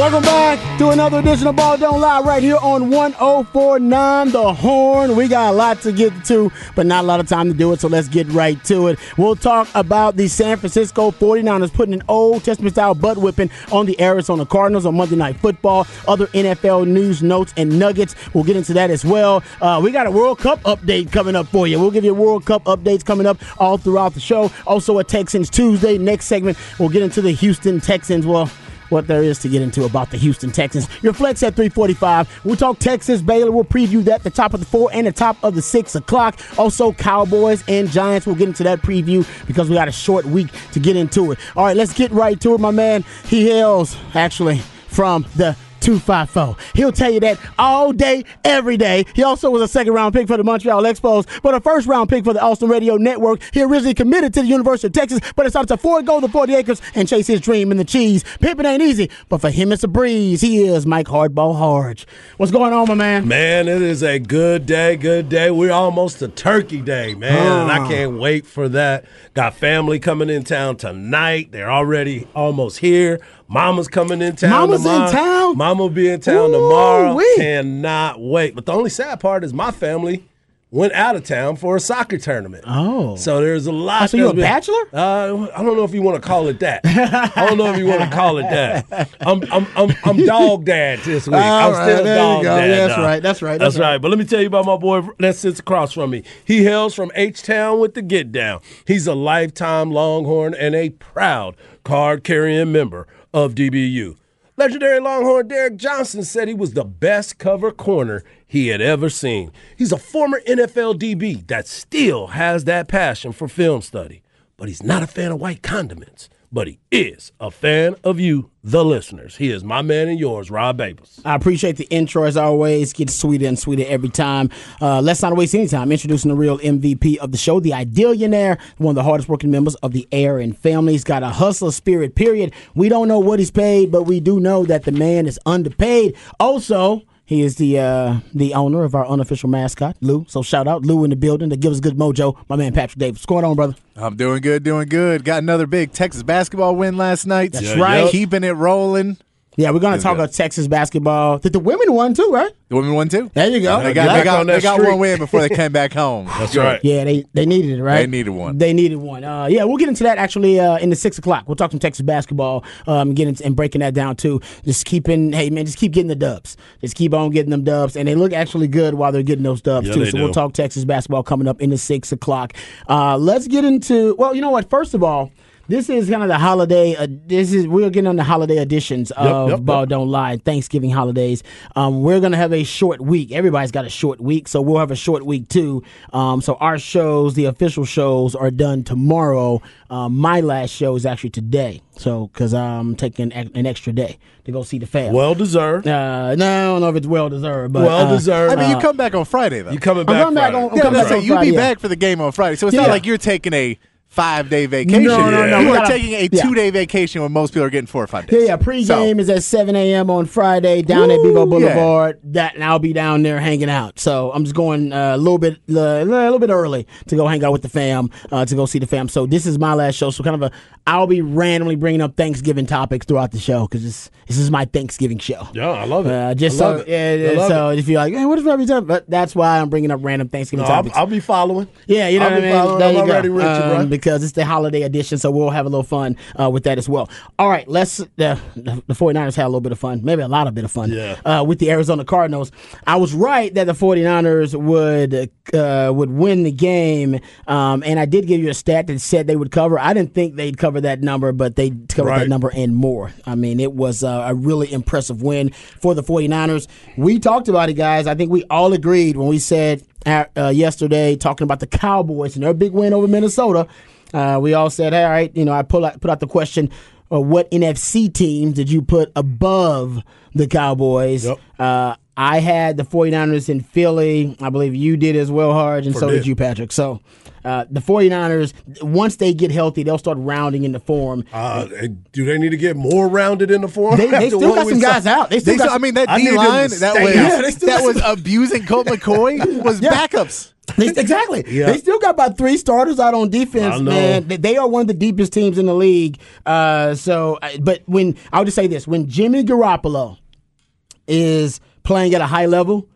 Welcome back to another edition of Ball Don't Lie right here on 1049 The Horn. We got a lot to get to, but not a lot of time to do it, so let's get right to it. We'll talk about the San Francisco 49ers putting an Old Testament style butt whipping on the Arizona Cardinals on Monday Night Football. Other NFL news, notes, and nuggets. We'll get into that as well. Uh, we got a World Cup update coming up for you. We'll give you World Cup updates coming up all throughout the show. Also, a Texans Tuesday. Next segment, we'll get into the Houston Texans. Well, what there is to get into about the Houston Texans. Your flex at 345. We'll talk Texas Baylor. We'll preview that the top of the four and the top of the six o'clock. Also, Cowboys and Giants. We'll get into that preview because we got a short week to get into it. All right, let's get right to it, my man. He hails actually from the 254. He'll tell you that all day, every day. He also was a second round pick for the Montreal Expos, but a first round pick for the Austin Radio Network. He originally committed to the University of Texas, but decided to forego the 40 acres and chase his dream in the cheese. Pimping ain't easy, but for him it's a breeze. He is Mike Hardball Hardge. What's going on, my man? Man, it is a good day, good day. We're almost to Turkey Day, man, and I can't wait for that. Got family coming in town tonight. They're already almost here. Mama's coming in town. Mama's in town? Mama will be in town Ooh, tomorrow. wee. Cannot wait. But the only sad part is my family went out of town for a soccer tournament. Oh. So there's a lot. Oh, so you that's a been- bachelor? Uh, I don't know if you want to call it that. I don't know if you want to call it that. I'm I'm I'm, I'm dog dad this week. All I'm right, still there you dog go. dad. Yeah, that's dog. right, that's right, That's, that's right. right. But let me tell you about my boy that sits across from me. He hails from H Town with the Get Down. He's a lifetime Longhorn and a proud card carrying member of DBU. Legendary Longhorn Derek Johnson said he was the best cover corner he had ever seen. He's a former NFL DB that still has that passion for film study, but he's not a fan of white condiments. But he is a fan of you, the listeners. He is my man and yours, Rod Babers. I appreciate the intro as always. Gets sweeter and sweeter every time. Uh, let's not waste any time introducing the real MVP of the show, the Idealionaire, one of the hardest working members of the Aaron family. He's got a hustler spirit, period. We don't know what he's paid, but we do know that the man is underpaid. Also, he is the uh, the owner of our unofficial mascot, Lou. So shout out Lou in the building to give us good mojo. My man Patrick Davis. What's going on, brother? I'm doing good, doing good. Got another big Texas basketball win last night. That's right. Keeping it rolling. Yeah, we're going to talk good. about Texas basketball. Did the women won too, right? The women won too. There you go. They got, they got, on they got one win before they came back home. That's right. Yeah, they they needed it, right? They needed one. They needed one. Uh, yeah, we'll get into that actually uh, in the six o'clock. We'll talk some Texas basketball, um, getting and breaking that down too. Just keeping, hey man, just keep getting the dubs. Just keep on getting them dubs, and they look actually good while they're getting those dubs Yeah, too. they So do. we'll talk Texas basketball coming up in the six o'clock. Uh, let's get into. Well, you know what? First of all. This is kind of the holiday. Uh, this is we're getting on the holiday editions of yep, yep. Ball Don't Lie. Thanksgiving holidays. Um, we're gonna have a short week. Everybody's got a short week, so we'll have a short week too. Um, so our shows, the official shows, are done tomorrow. Um, my last show is actually today. So because I'm taking an extra day to go see the fam. Well deserved. uh, no, I don't know if it's well deserved, but well uh, deserved. I mean, you come back on Friday though. you coming I'm back? coming back Friday. on- I'm yeah, coming that's back it. on You'll be yeah. back for the game on Friday, so it's Yeah. not like you're taking a five day vacation. No, no, no, You we are taking a yeah. two day vacation when most people are getting four or five days. Yeah, days. yeah. Pregame So- is at 7 a.m. on Friday down at Woo, Bevo yeah. Boulevard. That and I'll be down there hanging out. So I'm just going uh, a little bit, uh, a little bit early to go hang out with the fam, uh, to go see the fam. So this is my last show. So kind of a, I'll be randomly bringing up Thanksgiving topics throughout the show because this this is my Thanksgiving show. Yeah, I love it. Uh, just I so, it. yeah, I love so it. if you're like, hey, what is every time? But that's why I'm bringing up random Thanksgiving No, I'll, topics. I'll be following. Yeah, you know I'll what I mean. following. There I'm you go. already with you, bro. Because it's the holiday edition, so we'll have a little fun uh, with that as well. All right, let's. The, the 49ers had a little bit of fun, maybe a lot of bit of fun Yeah. uh, with the Arizona Cardinals. I was right that the 49ers would uh, would win the game, um, and I did give you a stat that said they would cover. I didn't think they'd cover that number, but they covered that number and more. I mean, it was uh, a really impressive win for the 49ers. We talked about it, guys. I think we all agreed when we said uh, yesterday, talking about the Cowboys and their big win over Minnesota. Uh, we all said, all right, you know, I put out, put out the question, uh, what NFC teams did you put above the Cowboys? Yep. Uh, I had the 49ers in Philly. I believe you did as well, Hardge, and so did. did you, Patrick. So uh, the 49ers, once they get healthy, they'll start rounding into form. Uh, do they need to get more rounded in the form? They, they still got we some saw? guys out. They still They got still, I mean, that I D need them line that was. Yeah, that was abusing Colt McCoy was Yeah. backups. They, exactly. Yeah. They still got about three starters out on defense, man. They, they are one of the deepest teams in the league. Uh, so, but when I'll just say this: when Jimmy Garoppolo is playing at a high level,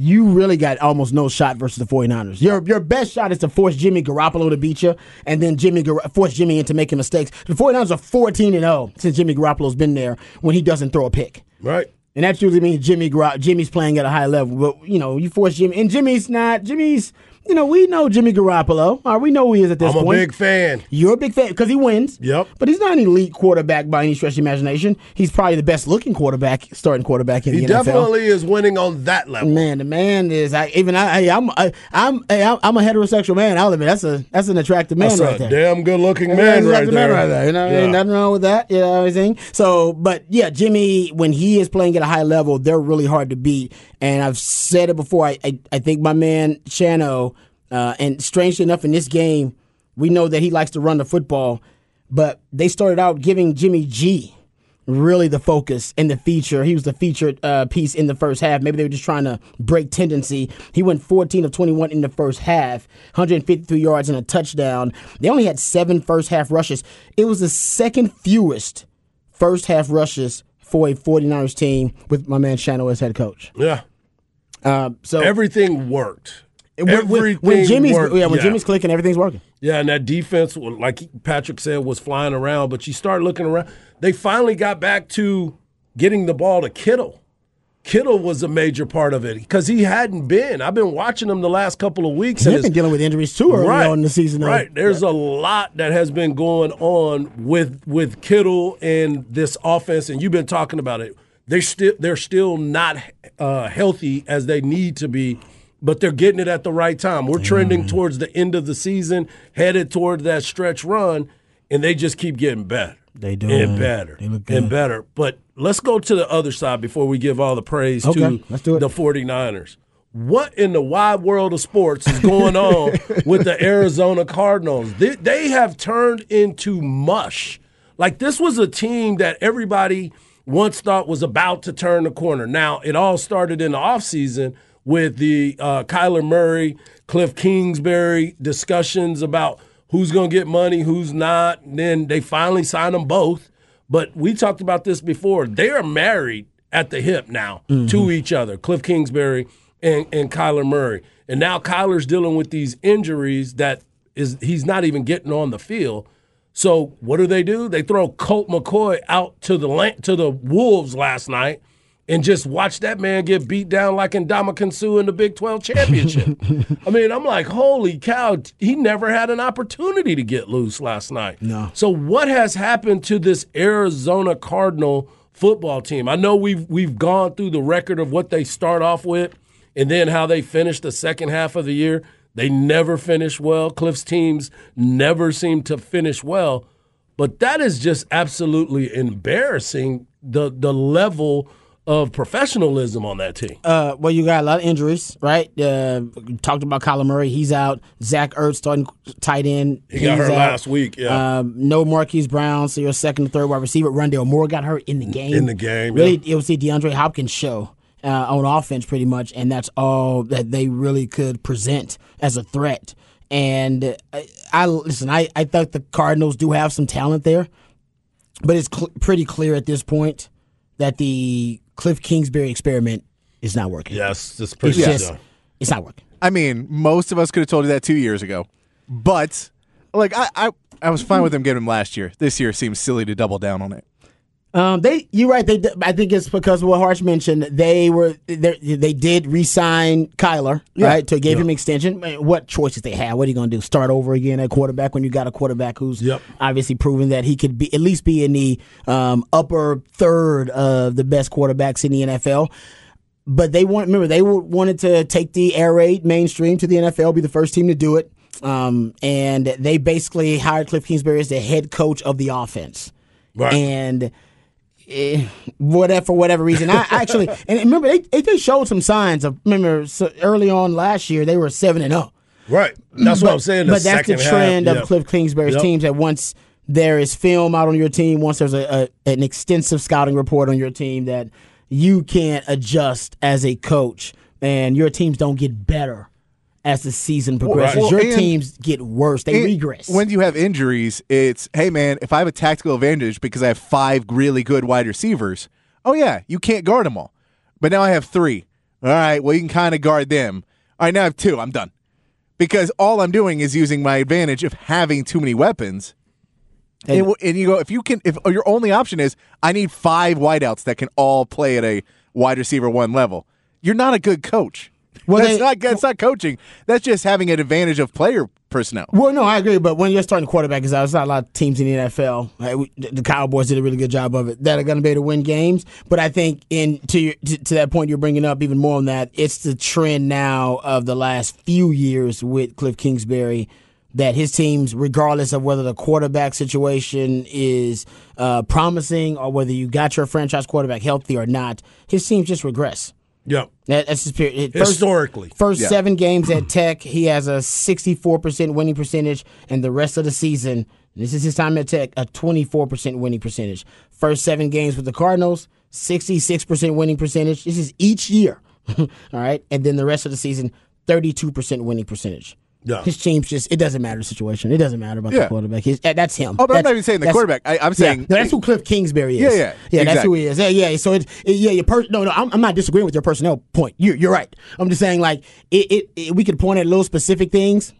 you really got almost no shot versus the 49ers. Your your best shot is to force Jimmy Garoppolo to beat you and then Jimmy Gar- force Jimmy into making mistakes. The 49ers are 14 and 0 since Jimmy Garoppolo's been there when he doesn't throw a pick. Right. And that usually means Jimmy Gar- Jimmy's playing at a high level. But you know, you force Jimmy, and Jimmy's not. Jimmy's, you know, we know Jimmy Garoppolo. Right, we know who he is at this I'm a big fan. You're a big fan because he wins. Yep. But he's not an elite quarterback by any stretch of the imagination. He's probably the best looking quarterback, starting quarterback in He the NFL. He definitely is winning on that level. Man, the man is. I, even I, I, I'm, I, I'm, hey, I'm, I'm a heterosexual man. I'll admit that's a that's an attractive man That's right a there. damn good looking man right there. man right there. You know, Yeah. ain't nothing wrong with that. You know everything. So, but yeah, Jimmy, when he is playing at a high level, they're really hard to beat. And I've said it before. I, I, I think my man Chano, uh, and strangely enough, in this game, we know that he likes to run the football, but they started out giving Jimmy G really the focus and the feature. He was the featured uh, piece in the first half. Maybe they were just trying to break tendency. He went 14 of 21 in the first half, 153 yards and a touchdown. They only had seven first half rushes. It was the second fewest first half rushes for a 49ers team with my man Shano as head coach. Yeah. Uh, so Everything worked. When, when- Jimmy's worked. yeah, when Jimmy's clicking, everything's working. Yeah, and that defense, like Patrick said, was flying around. But you start looking around. They finally got back to getting the ball to Kittle. Kittle was a major part of it because he hadn't been. I've been watching him the last couple of weeks. and They've been dealing with injuries too early on in the season. though. Right. There's a lot that has been going on with with Kittle and this offense, and you've been talking about it. They're still they're still not uh, healthy as they need to be, but they're getting it at the right time. We're trending mm. towards the end of the season, headed toward that stretch run, and they just keep getting better. They do, and better They look good. and better. But let's go to the other side before we give all the praise Okay, to let's do it. the 49ers. What in the wide world of sports is going on with the Arizona Cardinals? They, they have turned into mush. Like this was a team that everybody once thought was about to turn the corner. Now, it all started in the offseason with the uh, Kyler Murray, Cliff Kingsbury discussions about who's going to get money, who's not. And then they finally signed them both. But we talked about this before. They are married at the hip now to each other, Cliff Kingsbury and, and Kyler Murray. And now Kyler's dealing with these injuries that is he's not even getting on the field. So what do they do? They throw Colt McCoy out to the to the Wolves last night and just watch that man get beat down like Ndamukong Suh in the Big 12 championship. I mean, I'm like, holy cow, he never had an opportunity to get loose last night. No. So what has happened to this Arizona Cardinal football team? I know we've we've gone through the record of what they start off with and then how they finish the second half of the year. They never finish well. Cliff's teams never seem to finish well. But that is just absolutely embarrassing the the level of professionalism on that team. Uh, well, you got a lot of injuries, right? Uh, talked about Kyler Murray. He's out. Zach Ertz starting tight end. He got hurt out. last week, yeah. Um, no Marquise Brown, so your second and third wide receiver. Rondale Moore got hurt in the game. In the game, Really, it was the DeAndre Hopkins show uh, on offense, pretty much, and that's all that they really could present as a threat. And I, I listen. I, I thought the Cardinals do have some talent there, but it's cl- pretty clear at this point that the Cliff Kingsbury experiment is not working. yes, it's It's pretty just it's not working. I mean, most of us could have told you that two years ago, but like I, I, I was fine with them getting him last year. This year seems silly to double down on it. Um, they, you're right. They, I think it's because of what Harsh mentioned. They were, they, they did re-sign Kyler, right? To give him extension. What choices they have? What are you going to do? Start over again at quarterback when you got a quarterback who's Yep. obviously proven that he could be at least be in the um, upper third of the best quarterbacks in the NFL. But they want, remember, they wanted to take the air raid mainstream to the NFL, be the first team to do it. Um, and they basically hired Cliff Kingsbury as the head coach of the offense. Right. And eh, whatever for whatever reason, I actually and remember they they, showed some signs of remember so early on last year they were seven and zero. Right. That's what I'm saying. The but that's the second half, trend yeah. of Cliff Kingsbury's Yep. teams that once there is film out on your team, once there's a, a an extensive scouting report on your team that you can't adjust as a coach, and your teams don't get better as the season progresses. well, your and- teams get worse; they And regress. When you have injuries, it's hey man, if I have a tactical advantage because I have five really good wide receivers, oh yeah, you can't guard them all. But now I have three. All right, well you can kind of guard them. All right, now I have two. I'm done because all I'm doing is using my advantage of having too many weapons. And, w- and you go if you can if oh, your only option is I need five wideouts that can all play at a wide receiver one level. You're not a good coach. Well, that's they- not that's not coaching. That's just having an advantage of player personnel. Well, no, I agree. But when you're starting quarterback, is there's not a lot of teams in the NFL. Right? We- The Cowboys did a really good job of it. That are going to be able to win games. But I think in to, your, to to that point you're bringing up even more on that. It's the trend now of the last few years with Cliff Kingsbury that his teams, regardless of whether the quarterback situation is uh, promising or whether you got your franchise quarterback healthy or not, his teams just regress. Yep. That, that's just period. First- Historically. First Yeah. seven games at Tech, he has a 64% winning percentage, and the rest of the season, this is his time at Tech, a 24% winning percentage. First seven games with the Cardinals, 66% winning percentage. This is each year. All right. And then the rest of the season, 32% winning percentage. Yeah. His team's just, it doesn't matter the situation. It doesn't matter about the quarterback. He's, that's him. Oh, but I'm not even saying the quarterback. I, I'm saying yeah, no, that's who Cliff Kingsbury is. Yeah, yeah, yeah. That's who he is. Yeah, yeah. So it, it yeah, your per- no, no. I'm, I'm not disagreeing with your personnel point. You, you're right. I'm just saying like it, it, it- We could point at little specific things.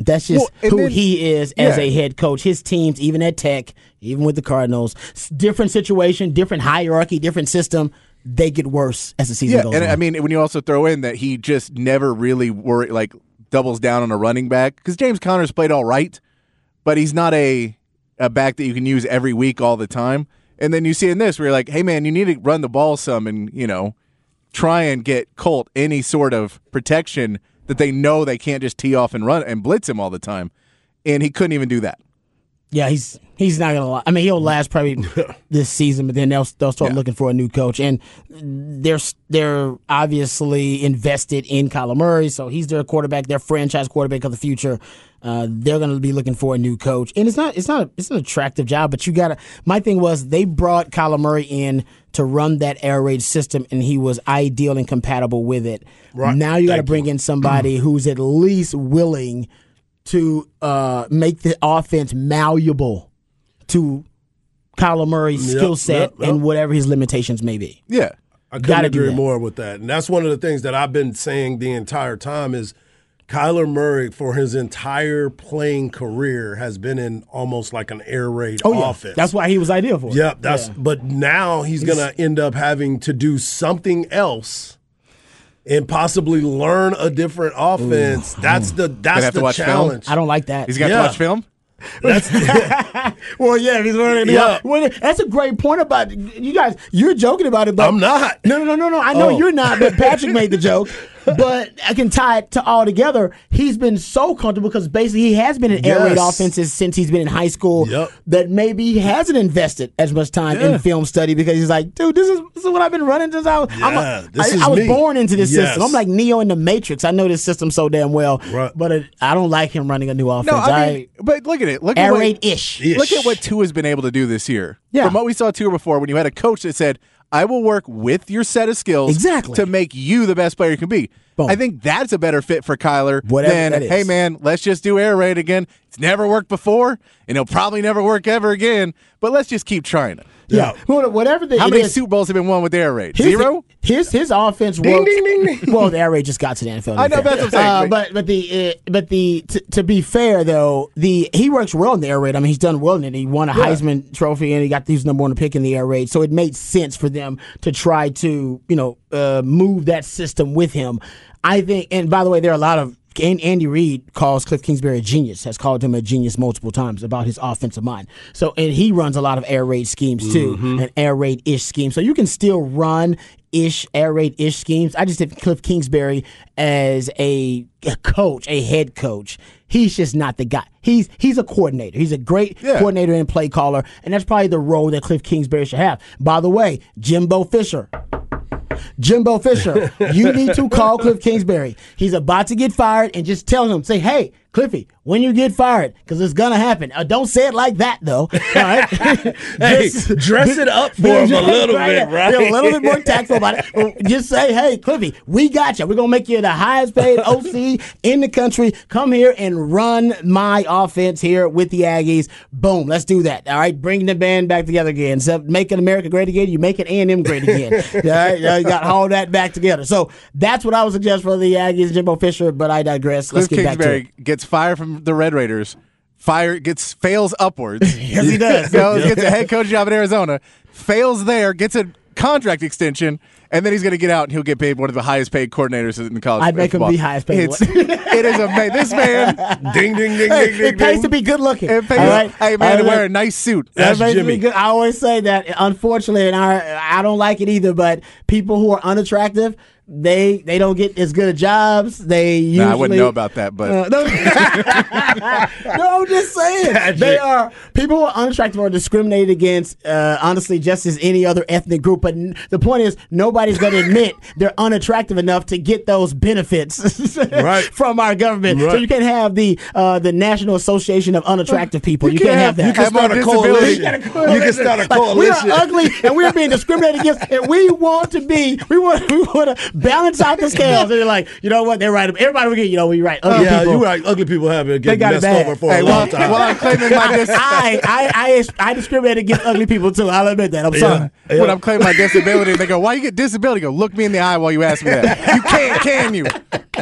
That's just Well, who then- he is as Yeah. a head coach. His teams, even at Tech, even with the Cardinals, different situation, different hierarchy, different system. They get worse as the season Yeah, goes and on. I mean when you also throw in that he just never really worried, like doubles down on a running back because James Conner's played all right, but he's not a a back that you can use every week all the time. And then you see in this where you're like, hey man, you need to run the ball some and you know try and get Colt any sort of protection that they know they can't just tee off and run and blitz him all the time, and he couldn't even do that. Yeah, he's he's not gonna. la- I mean, he'll last probably this season, but then they'll they'll start Yeah. looking for a new coach, and they're they're obviously invested in Kyler Murray, so he's their quarterback, their franchise quarterback of the future. Uh, they're gonna be looking for a new coach, and it's not it's not it's an attractive job, but you gotta. My thing was they brought Kyler Murray in to run that air raid system, and he was ideal and compatible with it. Right. Now you got to Thank bring in somebody who's at least willing to uh, make the offense malleable to Kyler Murray's Yep, skill set yep, yep. and whatever his limitations may be. Yeah. I couldn't agree more with that. And that's one of the things that I've been saying the entire time is Kyler Murray for his entire playing career has been in almost like an air raid Oh yeah, offense. that's why he was ideal for it. Yep, that's but now he's gonna end up having to do something else and possibly learn a different offense. That's the that's the watch film? challenge. I don't like that. He's got Yeah. to watch film. well, yeah, he's learning. Yeah. Well, that's a great point about you guys. You're joking about it, but I'm not. No, no, no, no, no. I know Oh. you're not, but Patrick made the joke. But I can tie it to all together. He's been so comfortable because basically he has been in air raid Yes. offenses since he's been in high school. Yep. That maybe he hasn't invested as much time in film study because he's like, dude, this is this is what I've been running since I was. I'm Yeah, a, this I, is I was me. born into this Yes. system. I'm like Neo in the Matrix. I know this system so damn well. Right. But it, I don't like him running a new offense. No, I mean, but look at it. Look at air what, raid ish. Look at what Tua's been able to do this year. Yeah. From what we saw Tua before, when you had a coach that said, I will work with your set of skills Exactly. to make you the best player you can be. Boom. I think that's a better fit for Kyler Whatever than, hey, man, let's just do air raid again. It's never worked before, and it'll probably never work ever again, but let's just keep trying it. Yeah. Well, whatever the How many is- Super Bowls have been won with air raid? His, Zero? His his offense Ding, works. ding, ding, ding. Well, the air raid just got to the NFL. I know, fair. that's what I'm saying. Uh, but but the uh, but the t- to be fair though, the he works well in the air raid. I mean, he's done well in it. He won a Heisman Trophy and he got these number one pick in the air raid. So it made sense for them to try to you know uh, move that system with him. I think. And by the way, there are a lot of. And Andy Reid calls Cliff Kingsbury a genius, has called him a genius multiple times about his offensive mind. So, and he runs a lot of air raid schemes too, and air raid ish schemes. So you can still run ish, air raid ish schemes. I just think Cliff Kingsbury as a, a coach, a head coach, he's just not the guy. He's he's a coordinator. He's a great Yeah. coordinator and play caller, and that's probably the role that Cliff Kingsbury should have. By the way, Jimbo Fisher. Jimbo Fisher, you need to call Cliff Kingsbury. He's about to get fired and just tell him, say, hey, Cliffy, when you get fired, because it's going to happen. Uh, don't say it like that, though. All right? Hey, dress it up for him a little bit, right? Be a little bit more tactful about it. Just say, hey, Cliffy, we got you. We're going to make you the highest paid OC in the country. Come here and run my offense here with the Aggies. Boom. Let's do that. All right. Bring the band back together again. So making America great again, you make it A&M great again. all right. You got all that back together. So that's what I would suggest for the Aggies Jimbo Fisher, but I digress. Let's Cliff get back to it. Kingsbury gets fired from the Red Raiders. Fire gets fails upwards. Yes, he does. Goes, gets a head coach job in Arizona, fails there, gets a contract extension, and then he's going to get out and he'll get paid one of the highest paid coordinators in the college. I'd make him the highest paid It's, it is amazing. This man, ding, ding, ding, Hey, ding, ding, it pays ding. to be good looking. it pays, all right? hey man, to wear a nice suit. That's That Jimmy. good. I always say that. Unfortunately, and I I don't like it either. But people who are unattractive, they they don't get as good of jobs. They usually. Nah, I wouldn't know about that, but Uh, no, no, I'm just saying they are people who are unattractive are discriminated against. Uh, honestly, just as any other ethnic group. But n- the point is, nobody's going to admit they're unattractive enough to get those benefits Right. from our government. So you can't have the uh, the National Association of Unattractive People. You, can't can't have- have that. You can Have start a coalition. You can start a Like, we are ugly and we're being discriminated against, and we want to be, we want, we want to balance out the scales. And they're like, you know what? They're right. Everybody will get, you know, we right. Ugly yeah, people. you're right. Ugly people have been getting got it messed bad. over for hey, a well, long time. well, I'm claiming my dis- I, I, I, I discriminate against ugly people too. I'll admit that. I'm sorry. Yeah. when I'm claiming my disability, they go, "Why you get disability?" I go, look me in the eye while you ask me that. You can't, can you?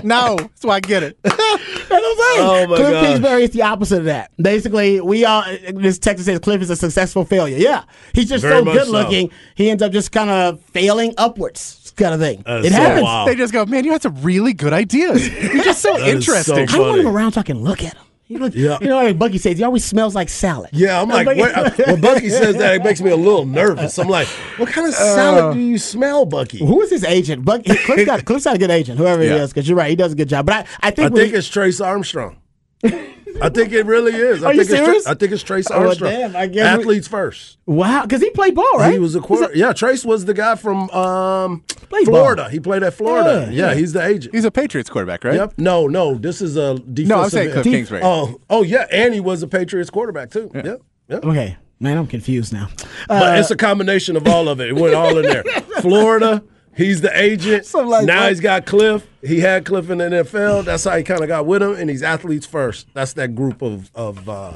No, that's why I get it. That's what I'm saying. Oh, my Cliff gosh. Kingsbury is the opposite of that. Basically, we all this Texas says Cliff is a successful failure. Yeah, he's just Very so much good so. looking. He ends up just kind of failing upwards, kind of thing. That is It so happens. wild. They just go, "Man, you had some really good ideas. You're just so That is so interesting." I want him around so I can look at him. You know, Yeah. you know like Bucky says, he always smells like salad. Yeah, I'm like, Bucky- what, uh, when Bucky says that, it makes me a little nervous. I'm like, what kind of salad do you smell, Bucky? Who is his agent? Bucky, Cliff's got, Cliff's got a good agent, whoever Yeah. he is, because you're right, he does a good job. But I, I think, I think he- it's Trace Armstrong. I think it really is. I Are you think it's serious? Tra- I think it's Trace Oh, Armstrong. damn, I guess we- Athletes first. wow, because he played ball, right? He was a quarter. Yeah, Trace was the guy from um, Florida. ball. He played at Florida. Yeah, Yeah, he's the agent. He's a Patriots quarterback, right? Yep. No, no. This is a defensive. No, I'm saying Cliff end. Kingsbury. Oh, oh yeah, and he was a Patriots quarterback too. Yep. Yep. Okay, man, I'm confused now. But it's a combination of all of it. It went all in there. Florida, he's the agent. Like now that. he's got Cliff. He had Cliff in the NFL. That's how he kind of got with him. And he's athletes first. That's that group of of uh,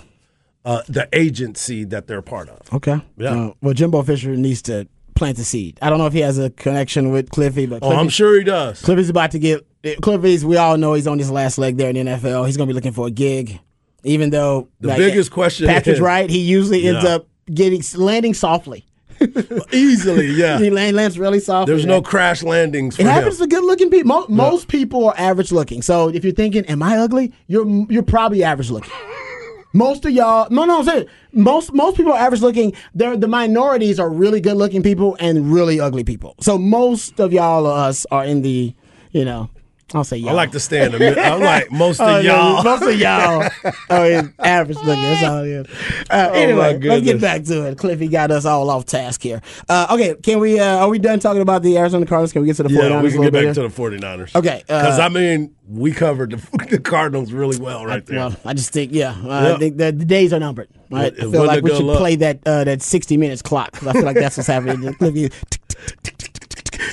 uh, the agency that they're part of. Okay. Yeah. Uh, well, Jimbo Fisher needs to plant the seed. I don't know if he has a connection with Cliffy, but Oh, I'm sure he does. Cliffy's about to get. Cliffy's. We all know he's on his last leg there in the NFL. He's going to be looking for a gig, even though The biggest question Patrick's is- right. He usually ends Yeah. up getting landing softly. Easily, yeah. He land, lands really soft. There's no crash landings for It him. happens to good looking people. Most, most people are average looking. So if you're thinking, "Am I ugly?" You're you're probably average looking. Most of y'all, no, no, I'm saying most most people are average looking. They're the minorities are really good looking people and really ugly people. So most of y'all of us are in the, you know, I'll say y'all. I like to stand. in the mid- I'm like most Oh, of no, y'all. most of y'all are in average looking. That's all it is. Uh, Oh, anyway, let's get back to it. Cliffy got us all off task here. Uh, okay, can we? Uh, are we done talking about the Arizona Cardinals? Can we get to the 49ers Yeah, we can get back here? to the 49ers. Okay, uh, Because, I mean, we covered the, the Cardinals really well right there. Well, I just think, yeah, uh, I think the, the days are numbered. Right? It- I feel like we should look. play that uh, that sixty minutes clock. I feel like that's what's happening. Cliffy,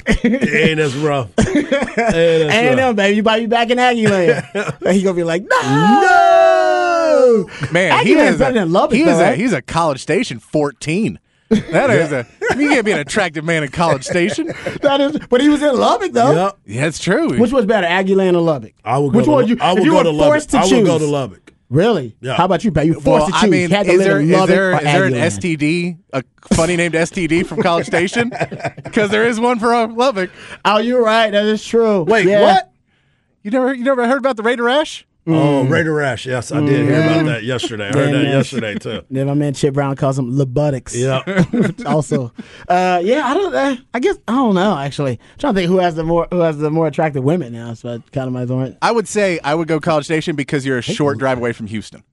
it ain't as rough. It ain't as and rough. Uh, baby, you might be back in Aggie land. And he gonna be like, no, Man, Aggie he is better a, than Lubbock, he though, is a right? he's a College Station 14. That is a you can't be an attractive man in College Station. that is. But he was in Lubbock though. Yep. Yeah, it's true. Which was better, Aggie land or Lubbock? I will go Which to, one? You, I if you go were to Lubbock. forced to I will choose, go to Lubbock. Really? Yeah. How about you, Pat? You were well, forced to I mean, had to is there, is there, is there an STD, a funny named STD from College Station? Because there is one for Lubbock. Oh, you're right. That is true. Wait, Yeah. what? You never you never heard about the Raider Rash? Oh, Raider Rash. Yes, I did hear about that yesterday. I heard Yeah, that man. yesterday, too. Then my man Chip Brown calls them Lubuttics. Yeah. also, uh, yeah, I don't. Uh, I guess I don't know. Actually, I'm trying to think who has the more who has the more attractive women now. So I kind of my point. I would say I would go College Station because you're a short drive away from Houston.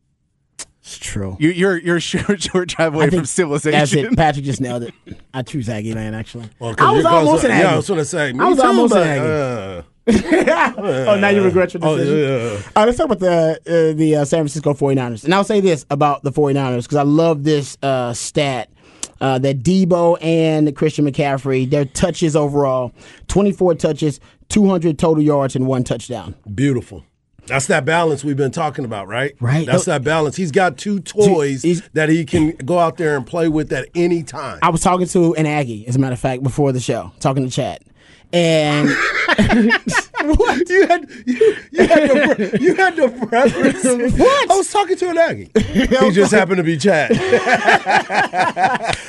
It's true. You, you're you're a short short drive away from civilization. That's it. Patrick just nailed it. I choose Aggie Land actually. Well, 'cause I was almost to- an Aggie. Yeah, I was going to say. Me I was too, almost but, an uh, oh, now you regret your oh, decision. yeah. Uh, let's talk about the uh, the uh, San Francisco 49ers. And I'll say this about the 49ers because I love this uh, stat uh, that Debo and Christian McCaffrey, their touches overall 24 touches, 200 total yards, and one touchdown. Beautiful. That's that balance we've been talking about, right? Right. That's that balance. He's got two toys he's- that he can go out there and play with at any time. I was talking to an Aggie, as a matter of fact, before the show, talking to Chad. And what you had you, you had the you had the preference. What? I was talking to an Aggie. he just happened to be Chad.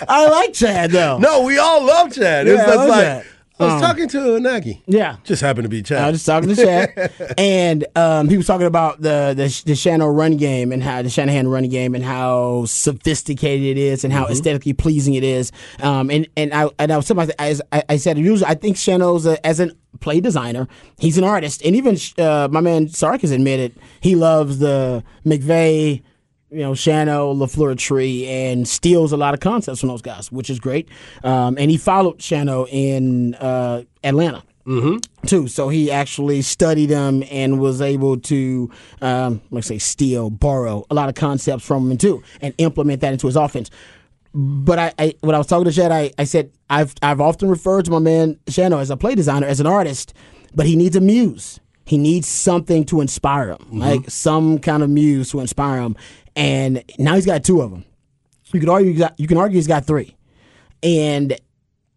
I like Chad, though. no, we all love Chad. Yeah, it's I just love like Chad. I was Um, talking to an Yeah. Just happened to be Chad. I was just talking to Chad, and um, he was talking about the the the Shanahan run game and how the Shanahan run game and how sophisticated it is and how aesthetically pleasing it is. Um, and and I and I was somebody as I, I said usually I think Shanahan's a, as an play designer, he's an artist, and even uh, my man Sark has admitted he loves the McVay. You know, Shano, LaFleur tree, and steals a lot of concepts from those guys, which is great. Um, and he followed Shano in uh, Atlanta too. So he actually studied them and was able to, um, let's say, steal, borrow a lot of concepts from them too, and implement that into his offense. But I, I when I was talking to Chad, I, I said I've I've often referred to my man Shano as a play designer, as an artist, but he needs a muse. He needs something to inspire him, like some kind of muse to inspire him. And now he's got two of them. You could argue got, you can argue he's got three. And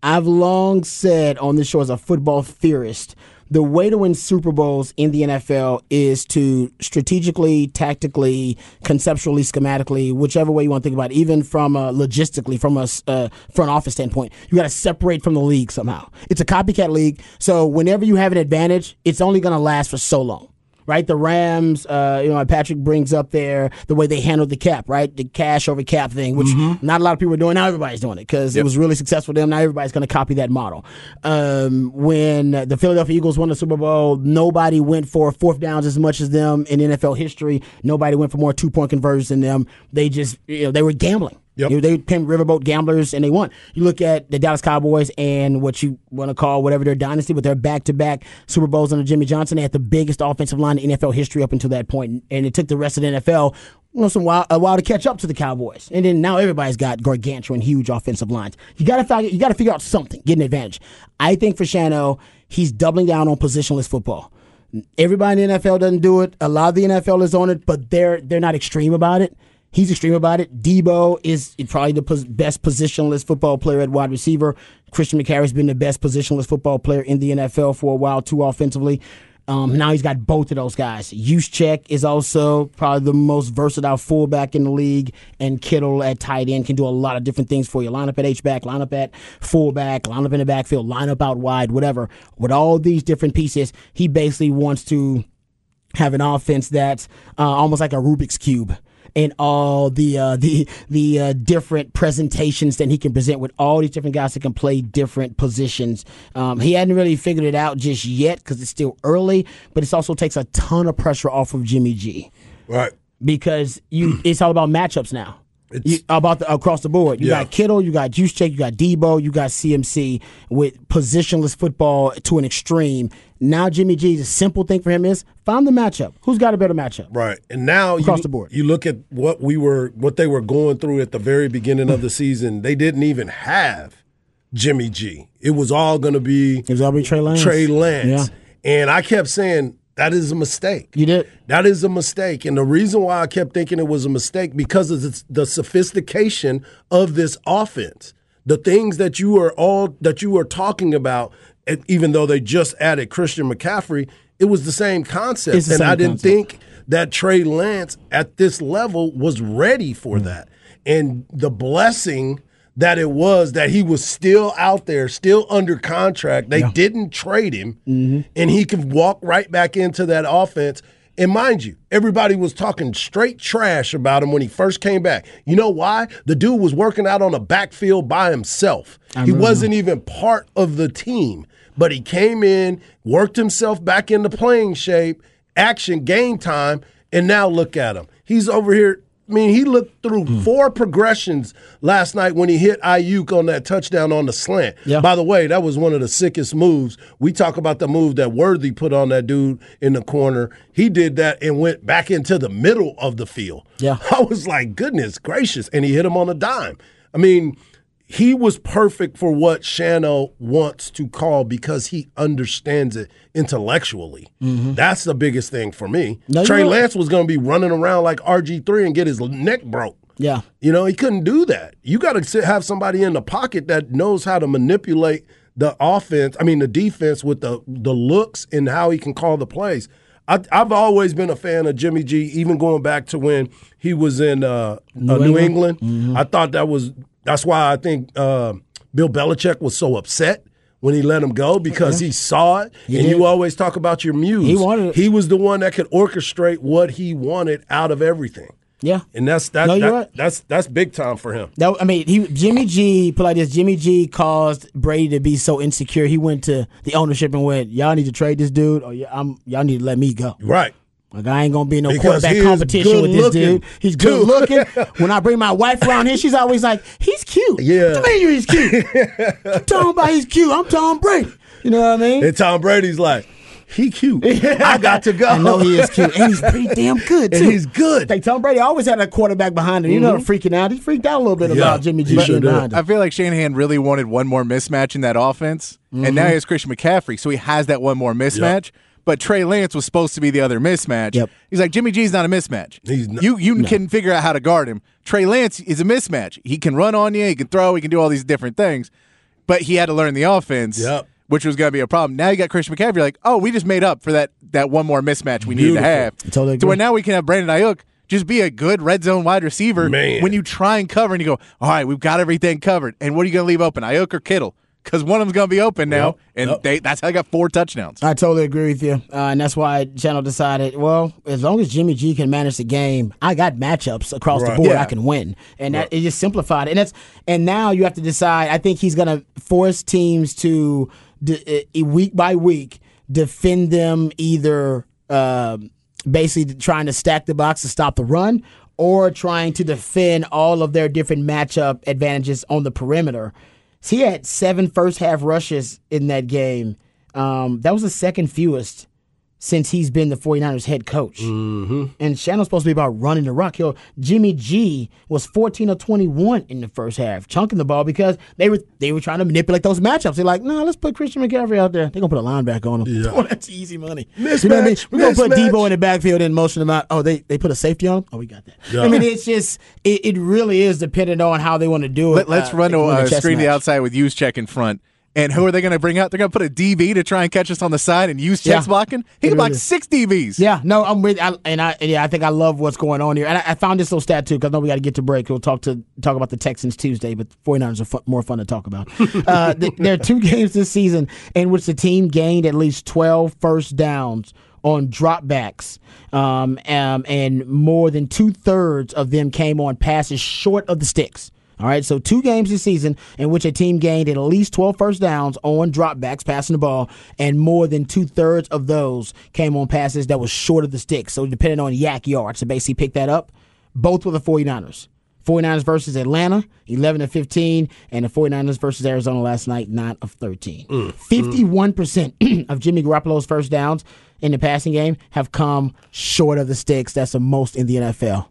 I've long said on this show as a football theorist, the way to win Super Bowls in the NFL is to strategically, tactically, conceptually, schematically, whichever way you want to think about it, even from a logistically, from a uh, front office standpoint, you got to separate from the league somehow. It's a copycat league, so whenever you have an advantage, it's only going to last for so long right? The Rams, uh, you know, Patrick brings up there the way they handled the cap, right? The cash over cap thing, which not a lot of people are doing. Now everybody's doing it because it was really successful for them. Now everybody's going to copy that model. Um, when the Philadelphia Eagles won the Super Bowl, nobody went for fourth downs as much as them in NFL history. Nobody went for more two point conversions than them. They just, you know, they were gambling. Yep. You know, they became riverboat gamblers and they won. You look at the Dallas Cowboys and what you want to call whatever their dynasty, but their back to back Super Bowls under Jimmy Johnson. They had the biggest offensive line in NFL history up until that point, and it took the rest of the NFL you know, some while, a while to catch up to the Cowboys. And then now everybody's got gargantuan, huge offensive lines. You got to figure, you got to figure out something, get an advantage. I think for Shano, he's doubling down on positionless football. Everybody in the NFL doesn't do it. A lot of the NFL is on it, but they're they're not extreme about it. He's extreme about it. Debo is probably the pos- best positionless football player at wide receiver. Christian McCaffrey's been the best positionless football player in the NFL for a while, too, offensively. Um, now he's got both of those guys. Juszczyk is also probably the most versatile fullback in the league, and Kittle at tight end can do a lot of different things for you. Line up at H back, line up at fullback, line up in the backfield, line up out wide, whatever. With all these different pieces, he basically wants to have an offense that's uh, almost like a Rubik's cube and all the uh, the the uh, different presentations that he can present with all these different guys that can play different positions. Um, he hadn't really figured it out just yet because it's still early, but it also takes a ton of pressure off of Jimmy G. Right. Because you, it's all about matchups now. You, about the, across the board, you Yeah. got Kittle, you got Juice you got Debo, you got CMC with positionless football to an extreme. Now Jimmy G, the simple thing for him is find the matchup. Who's got a better matchup? Right. And now Across you, the board. you look at what we were what they were going through at the very beginning of the season. They didn't even have Jimmy G. It was all going to be It was already Trey Lance. Trey Lance. Yeah. And I kept saying that is a mistake. You did. That is a mistake. And the reason why I kept thinking it was a mistake because of the, sophistication of this offense. The things that you are all that you are talking about, and even though they just added Christian McCaffrey, it was the same concept. The and same I didn't concept. think that Trey Lance at this level was ready for Mm. that. And the blessing that it was that he was still out there, still under contract. They didn't trade him, Mm-hmm. and he could walk right back into that offense. And mind you, everybody was talking straight trash about him when he first came back. You know why? The dude was working out on a backfield by himself. He wasn't even part of the team, but he came in, worked himself back into playing shape, action, game time, and now look at him. He's over here. I mean, he looked through Hmm. four progressions last night when he hit Aiyuk on that touchdown on the slant. Yeah. By the way, that was one of the sickest moves. We talk about the move that Worthy put on that dude in the corner. He did that and went back into the middle of the field. Yeah. I was like, goodness gracious. And he hit him on a dime. I mean, he was perfect for what Shano wants to call because he understands it intellectually. That's the biggest thing for me. Mm-hmm. No, Trey. Lance was going to be running around like RG3 and get his neck broke. Yeah. You know, he couldn't do that. You got to have somebody in the pocket that knows how to manipulate the offense. I mean, the defense with the the looks and how he can call the plays. I, I've always been a fan of Jimmy G, even going back to when he was in uh, New, uh, New England. Mm-hmm. I thought that was that's why I think uh, Bill Belichick was so upset when he let him go because he saw it. and did. you always talk about your muse. He wanted it. He was the one that could orchestrate what he wanted out of everything. Yeah. And that's that, No, that- right. that's that's big time for him. That, I mean, he Jimmy G put like this. Jimmy G caused Brady to be so insecure. He went to the ownership and went, "Y'all need to trade this dude, or y'all need to let me go. Right. Like I ain't gonna be no Because quarterback competition with this good-looking, dude. He's good too. looking. when I bring my wife around here, she's always like, "He's cute." Yeah. what do you mean he's cute? I'm talking about he's cute. I'm Tom Brady. You know what I mean? And Tom Brady's like, he cute. I got to go. I know he is cute, and he's pretty damn good too. And he's good. Like Tom Brady always had a quarterback behind him. You know, freaking out. He freaked out a little bit Mm-hmm. Yeah, about Jimmy G sure behind him. I feel like Shanahan really wanted one more mismatch in that offense, and Mm-hmm. now he has Christian McCaffrey, so he has that one more mismatch. But Trey Lance was supposed to be the other mismatch. Yep. He's like Jimmy G's not a mismatch. He's not- you you can figure out how to guard him. Trey Lance is a mismatch. He can run on you. He can throw. He can do all these different things. But he had to learn the offense. Yep. Which was going to be a problem. Now you got Christian McCaffrey. Like, oh, we just made up for that that one more mismatch we needed to have. totally To where now we can have Brandon Aiyuk just be a good red zone wide receiver. Man. When you try and cover and you go, all right, we've got everything covered. And what are you going to leave open, Aiyuk or Kittle? Because one of them's going to be open now, Yep. and Yep. they that's how I got four touchdowns. I totally agree with you, uh, and that's why Channel decided. Well, as long as Jimmy G can manage the game, I got matchups across the board. Yeah. I can win, and that it just simplified it. And that's and now you have to decide. I think he's going to force teams to de- uh, week by week defend them either um basically trying to stack the box to stop the run, or trying to defend all of their different matchup advantages on the perimeter. He had seven first half rushes in that game. Um, that was the second fewest since he's been the 49ers head coach. Mm-hmm. And Shannon's supposed to be about running the rock. Hill. Jimmy G was 14 or 21 in the first half, chunking the ball because they were they were trying to manipulate those matchups. They're like, no, let's put Christian McCaffrey out there. They're going to put a linebacker on him. Yeah. Oh, that's easy money. Mismatch, you know what I mean? We're going to put mismatch. Debo in the backfield and motion him out. Oh, they, they put a safety on him? Oh, we got that. Yeah. I mean, it's just, it, it really is dependent on how they want to do it. Let, us Uh, run they to win a chess screen to the outside with Juszczyk in front. And who are they going to bring out? They're going to put a DB to try and catch us on the side and Juszczyk's Yeah. blocking. He can block six DBs. Yeah, no, I'm with, I, and I, and yeah, I think I love what's going on here. And I, I found this little stat too, because I know we got to get to break. We'll talk to talk about the Texans Tuesday, but 49ers are more fun to talk about. uh, th- there are two games this season in which the team gained at least 12 first downs on dropbacks, um, um, and more than two thirds of them came on passes short of the sticks. All right, so two games this season in which a team gained at least 12 first downs on dropbacks, passing the ball, and more than two thirds of those came on passes that was short of the stick. So depending on YAC yards to basically pick that up, both were the 49ers. 49ers versus Atlanta, 11 of 15, and the 49ers versus Arizona last night, 9 of 13. Mm, mm. 51% of Jimmy Garoppolo's first downs in the passing game have come short of the sticks. That's the most in the NFL.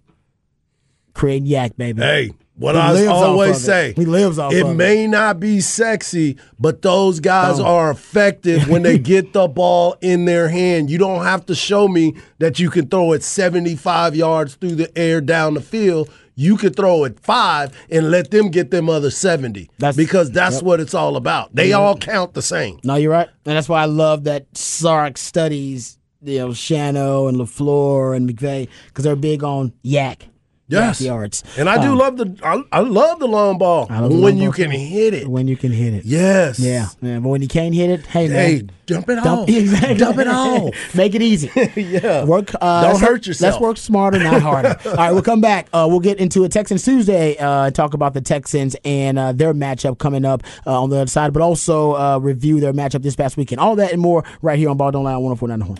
Creating YAC, baby. Hey, what He I always say, He lives off it of may not be sexy, but those guys Oh. are effective when they get the ball in their hand. You don't have to show me that you can throw it 75 yards through the air down the field. You could throw it five and let them get them other 70 That's- because that's what it's all about. They mm-hmm. all count the same. No, you're right, and that's why I love that Sark studies, you know, Shano and Lafleur and McVay because they're big on YAC. Yes. yards. And I do Um, love the I, I love the long ball I love when you ball, can hit it. when you can hit it. Yes. Yeah, but when you can't hit it, hey man, Hey, dump it dump, off. exactly. Dump it off. Make it easy. Yeah. Work. Uh, Don't hurt yourself. Let's work smarter, not harder. All right, we'll come back. Uh, we'll get into a Texans Tuesday. Uh, talk about the Texans and uh, their matchup coming up uh, on the other side, but also uh, review their matchup this past weekend. All that and more right here on Ball Don't Lie on 104.9 The Horn.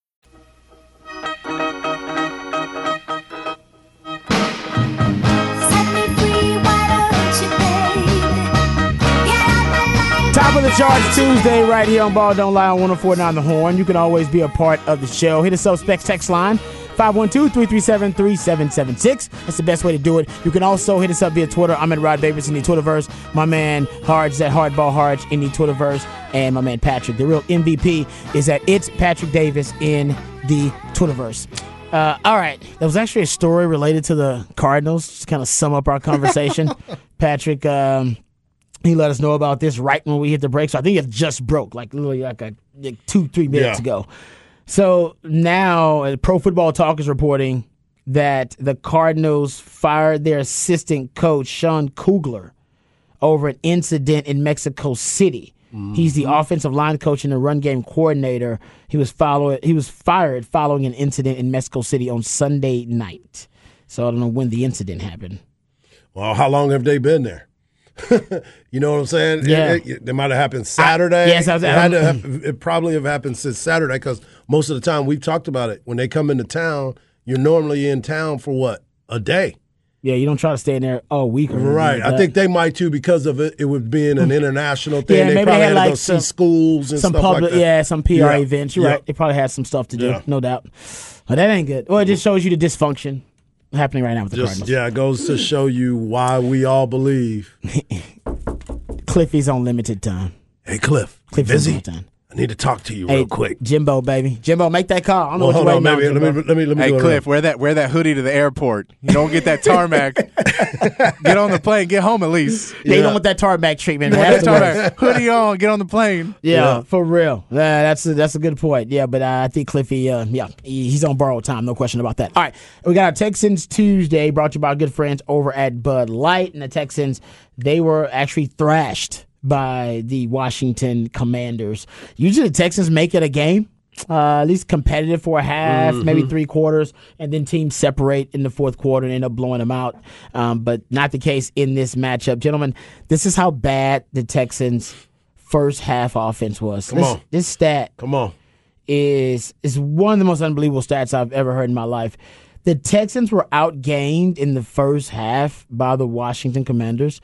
Top of the charts Tuesday, right here on Ball Don't Lie on 1049 The Horn. You can always be a part of the show. Hit us up, Specs text line 512 337 3776. That's the best way to do it. You can also hit us up via Twitter. I'm at Rod Davis in the Twitterverse. My man Hardge is at Hardball Hardge in the Twitterverse. And my man Patrick, the real MVP, is at It's Patrick Davis in the Twitterverse. Uh, all right. There was actually a story related to the Cardinals, just kind of sum up our conversation. Patrick, um, he let us know about this right when we hit the break. So I think it just broke, like literally like a like two, three minutes Yeah. ago. So now, uh, Pro Football Talk is reporting that the Cardinals fired their assistant coach Sean Kugler over an incident in Mexico City. He's the offensive line coach and the run game coordinator. He was follow He was fired following an incident in Mexico City on Sunday night. So I don't know when the incident happened. Well, how long have they been there? you know what I'm saying? Yeah. It, it, it might have happened Saturday. yes, I was- it, had to have, it probably have happened since Saturday because most of the time we've talked about it. When they come into town, you're normally in town for what a day, Yeah, you don't try to stay in there all week. Or right? like I think they might too because of it. It would be an international thing. Yeah, they maybe probably they had, had to go like, see some- schools and some stuff public, like that. yeah, some PR Yeah. events. You're Yeah. right. They probably had some stuff to do, Yeah. no doubt. But that ain't good. Well, it just shows you the dysfunction happening right now with the Just Cardinals. yeah, it goes to show you why we all believe. Kliffy's on limited time. Hey, Kliff, Kliffy's Kliff's on limited time. I need to talk to you Hey, real quick. Jimbo, baby, Jimbo, make that call. I don't know Well, what hold you're on, waiting on, let me let me let me Hey Kliff, right. wear that wear that hoodie to the airport. You don't get that tarmac. get on the plane. Get home at least. Yeah, you Yeah. don't want that tarmac treatment. You that That's tarmac. Hoodie on. Get on the plane. Yeah, Yeah. for real. Uh, that's a, that's a good point. Yeah, but uh, I think Kliffy, uh, yeah, he- he's on borrowed time. No question about that. All right, we got our Texans Tuesday brought to you by our good friends over at Bud Light, and the Texans they were actually thrashed by the Washington Commanders. Usually, the Texans make it a game. uh, at least competitive for a half, maybe three quarters, and then teams separate in the fourth quarter and end up blowing them out. Um, but not the case in this matchup, gentlemen. This is how bad the Texans' first half offense was. this, on. this stat Come on. is is one of the most unbelievable stats I've ever heard in my life. The Texans were outgained in the first half by the Washington Commanders,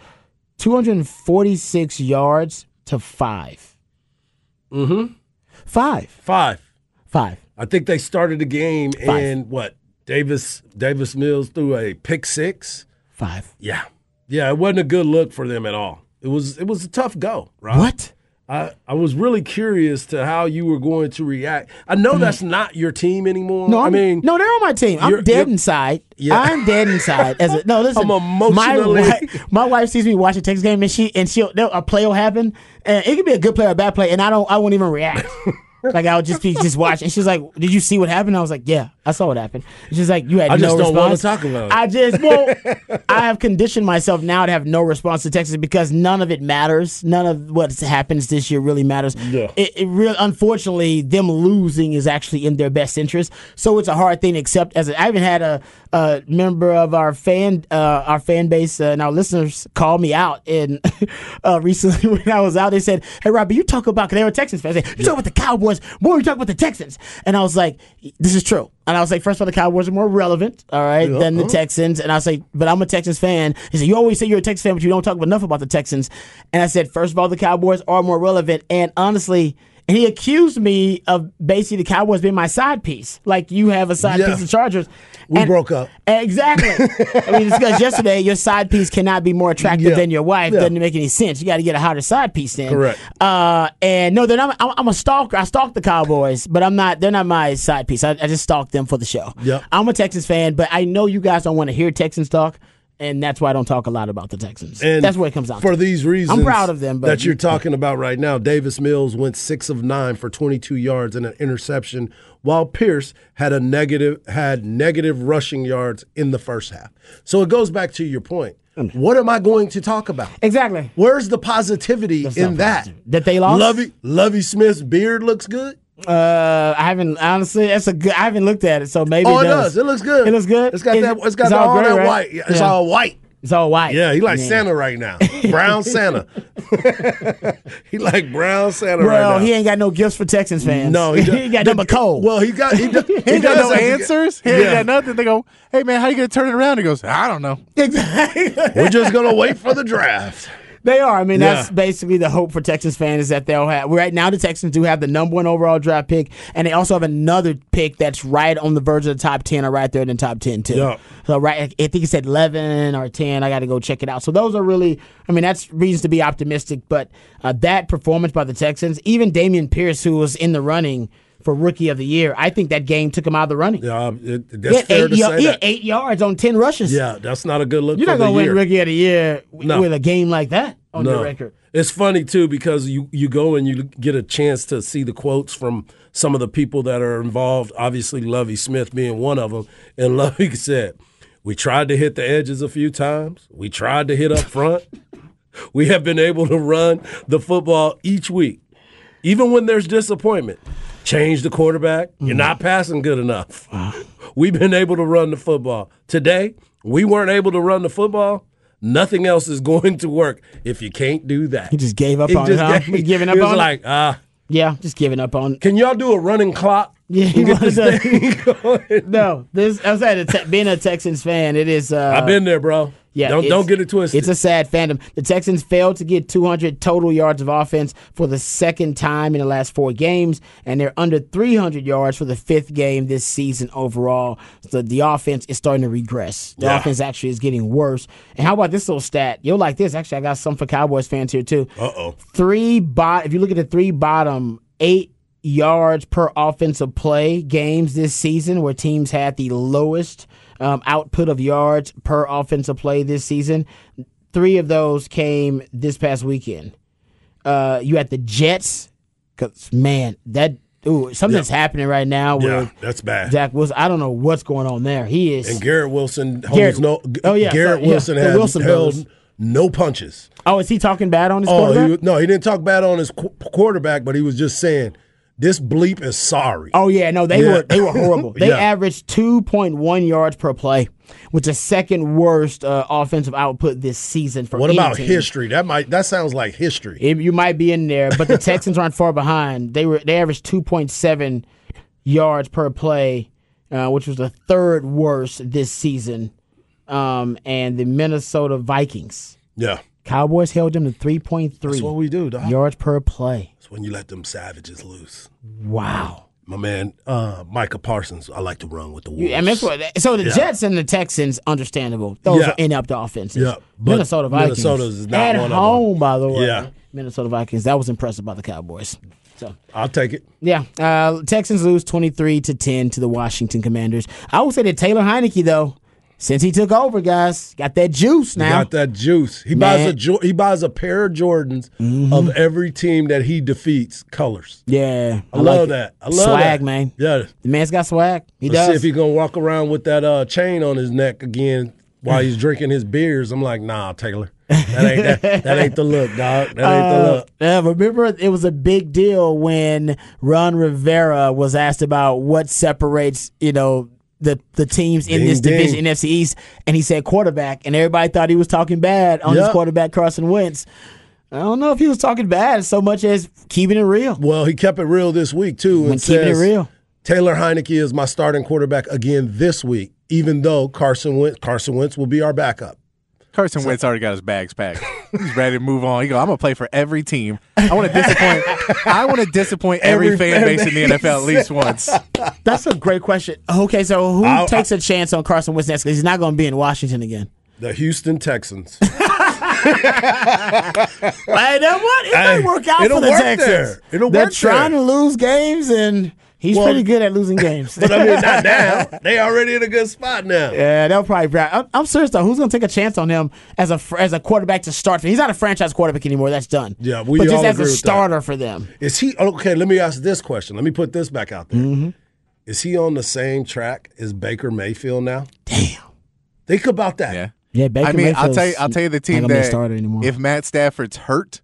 246 yards to 5 Mm-hmm. Five, Five. five. I think they started the game and what? Davis Davis Mills threw a pick six. Five. Yeah. Yeah, it wasn't a good look for them at all. It was it was a tough go, right? What? I, I was really curious to how you were going to react. I know that's not your team anymore. Mm-hmm. No, I I'm, mean, no, they're on my team. I'm dead inside. Yeah. I'm dead inside. As a, no, listen. I'm emotionally- My wife, my wife sees me watch a Texas game, and she and she will a play will happen, and it could be a good play or a bad play, and I don't, I won't even react. like I would just be just watching. She's like, "Did you see what happened?" I was like, "Yeah, I saw what happened." She's like, "You had I no just response." talk about it. I just well, I have conditioned myself now to have no response to Texas because none of it matters. None of what happens this year really matters. Yeah. It, it real unfortunately them losing is actually in their best interest. So it's a hard thing to accept. As a, I even had a, a member of our fan uh, our fan base uh, and our listeners call me out in uh, recently when I was out. They said, "Hey, Robbie, you talk about because they were Texans fans. Said, you talk about the Cowboys more. You talk about the Texans." And I was like, "This is true." And I was like, first of all, the Cowboys are more relevant, all right, than the uh-huh. Texans. And I was like, but I'm a Texans fan. He said, you always say you're a Texans fan, but you don't talk enough about the Texans. And I said, first of all, the Cowboys are more relevant. And honestly, he accused me of basically the Cowboys being my side piece. Like you have a side Yeah. piece of Chargers. We And- broke up. Exactly. I mean, discussed yesterday. Your side piece cannot be more attractive Yeah. than your wife. Yeah. Doesn't make any sense. You got to get a hotter side piece then. Correct. Uh, and no, they're not. I'm, I'm a stalker. I stalk the Cowboys, but I'm not. They're not my side piece. I, I just stalk them for the show. Yep. I'm a Texans fan, but I know you guys don't want to hear Texans talk, and that's why I don't talk a lot about the Texans. And that's what it comes out for to. these reasons. I'm proud of them, but that you're talking about right now. Davis Mills went six of nine for 22 yards and an interception, while Pierce had a negative had negative rushing yards in the first half. So it goes back to your point. Mm. What am I going to talk about? exactly. Where's the positivity not in that? positive. That they lost? Lovie Lovie Smith's beard looks good. Uh, I haven't honestly. That's a good. I haven't looked at it, so maybe Oh, it it does. It looks good. It looks good. It's got that. It's got it's all all gray, that right? white. Yeah, It's Yeah. all white. It's all white. Yeah, he like Yeah. Santa right now. Brown Santa. he like brown Santa right Well, now. he ain't got no gifts for Texans fans. No, he, he, got nothing but cold. Well, he got he, do, he, He got does no answers. He ain't got nothing. They go, "Hey man, how you gonna turn it around?" He goes, "I don't know." exactly. We're just gonna wait for the draft. They are. I mean, that's basically the hope for Texans fans is that they'll have. Right now, the Texans do have the number one overall draft pick, and they also have another pick that's right on the verge of the top ten, or right there in the top ten too. Yeah. So right, I think it said eleven or ten. I got to go check it out. So those are really. I mean, that's reasons to be optimistic. But uh, that performance by the Texans, even Dameon Pierce, who was in the running. For rookie of the year, I think that game took him out of the running. Yeah, um, it, He that's fair eight, to ya- say that. eight yards on ten rushes. Yeah, that's not a good look. You're not going to the win year. Rookie of the Year w- No. with a game like that on your record. It's funny too because you you go and you get a chance to see the quotes from some of the people that are involved. Obviously, Lovie Smith being one of them, and Lovie said, "We tried to hit the edges a few times. We tried to hit up front. we have been able to run the football each week, even when there's disappointment. Change the quarterback. You're Mm. not passing good enough. We've been able to run the football today. We weren't able to run the football." Nothing else is going to work if you can't do that. He just gave up He on it. Huh? gave- He's giving up he was on it. like, ah, Yeah, just giving up on. It. Can y'all do a running clock? Yeah, he was this a-. No, this. I was at a te- being a Texans fan. It is. Uh, I've been there, bro. Yeah, don't don't get it twisted. It's a sad fandom. The Texans failed to get 200 total yards of offense for the second time in the last four games, and they're under 300 yards for the fifth game this season overall. So the offense is starting to regress. The Yeah. offense actually is getting worse. And how about this little stat? You'll like this. Actually, I got some for Cowboys fans here too. uh oh. three bot if you look at the three bottom eight yards per offensive play games this season where teams had the lowest um, output of yards per offensive play this season three of those came this past weekend uh, you had the jets because man that ooh something's happening right now Yeah, that's bad. zach wilson i don't know what's going on there he is and Garrett Wilson holds Garrett- no. oh, yeah, Garrett sorry, Wilson the has Wilson held brothers. no punches. oh is he talking bad on his Oh, quarterback he, no, he didn't talk bad on his qu- quarterback, but he was just saying This bleep is sorry. Oh yeah, no, they Yeah. were they were horrible. They Yeah. averaged two point one yards per play, which is second worst uh, offensive output this season for. what about team. history? That might that sounds like history. It, you might be in there, but the Texans aren't far behind. They were they averaged two point seven yards per play, uh, which was the third worst this season. Um, and the Minnesota Vikings yeah. Cowboys held them to three point three That's what we do, dog. yards per play. When you let them savages loose. Wow. My man, uh, Micah Parsons, I like to run with the Wolves. You- I mean, that's what, so the Yeah. Jets and the Texans, understandable. Those Yeah. are inept offenses. Yeah, but Minnesota Vikings. Minnesota's is not At one of them. home, by the way. Yeah. Minnesota Vikings. That was impressive by the Cowboys. So I'll take it. yeah, uh, Texans lose twenty three to ten to the Washington Commanders. I would say that Taylor Heinicke though, since he took over, guys, got that juice He now. got that juice. He buys a he buys a pair of Jordans of every team that he defeats colors. yeah, I, love like that. I love swag, that. man. Yeah. The man's got swag. He Let's does. see if he's gonna walk around with that uh, chain on his neck again while he's drinking his beers. I'm like, nah, Taylor. That ain't that, that ain't the look, dog. That ain't the Uh, look. yeah, remember it was a big deal when Ron Rivera was asked about what separates, you know, the the teams in Ding, this ding. division, NFC East, and he said quarterback, and everybody thought he was talking bad on his quarterback Carson Wentz. I don't know if he was talking bad so much as keeping it real. Well, he kept it real this week too. When keeping it real. Taylor Heinicke is my starting quarterback again this week, even though Carson Wentz Carson Wentz will be our backup. Carson Wentz already got his bags packed. He's ready to move on. He go, I'm gonna play for every team. I want to disappoint. I want to disappoint every, Every fan fan base in the NFL at least once. That's a great question. Okay, so who I'll- takes a chance on Carson Wentz next? Because he's not going to be in Washington again. The Houston Texans. Hey, that what? It Hey, might work out it'll for the work Texans. there. It'll They're work trying there. to lose games, and he's Well- pretty good at losing games. but I mean, not now. They already in a good spot now. Yeah, they'll probably. I'm, I'm serious though. Who's going to take a chance on him as a as a quarterback to start? For? He's not a franchise quarterback anymore. That's done. Yeah, we but just all as a agree with that. starter for them. Is he okay? Let me ask this question. Let me put this back out there. Mm-hmm. Is he on the same track as Baker Mayfield now? Damn. Think about that. Yeah. Yeah, Baker I mean, I'll tell you, I'll tell you the team gonna be that anymore. if Matt Stafford's hurt,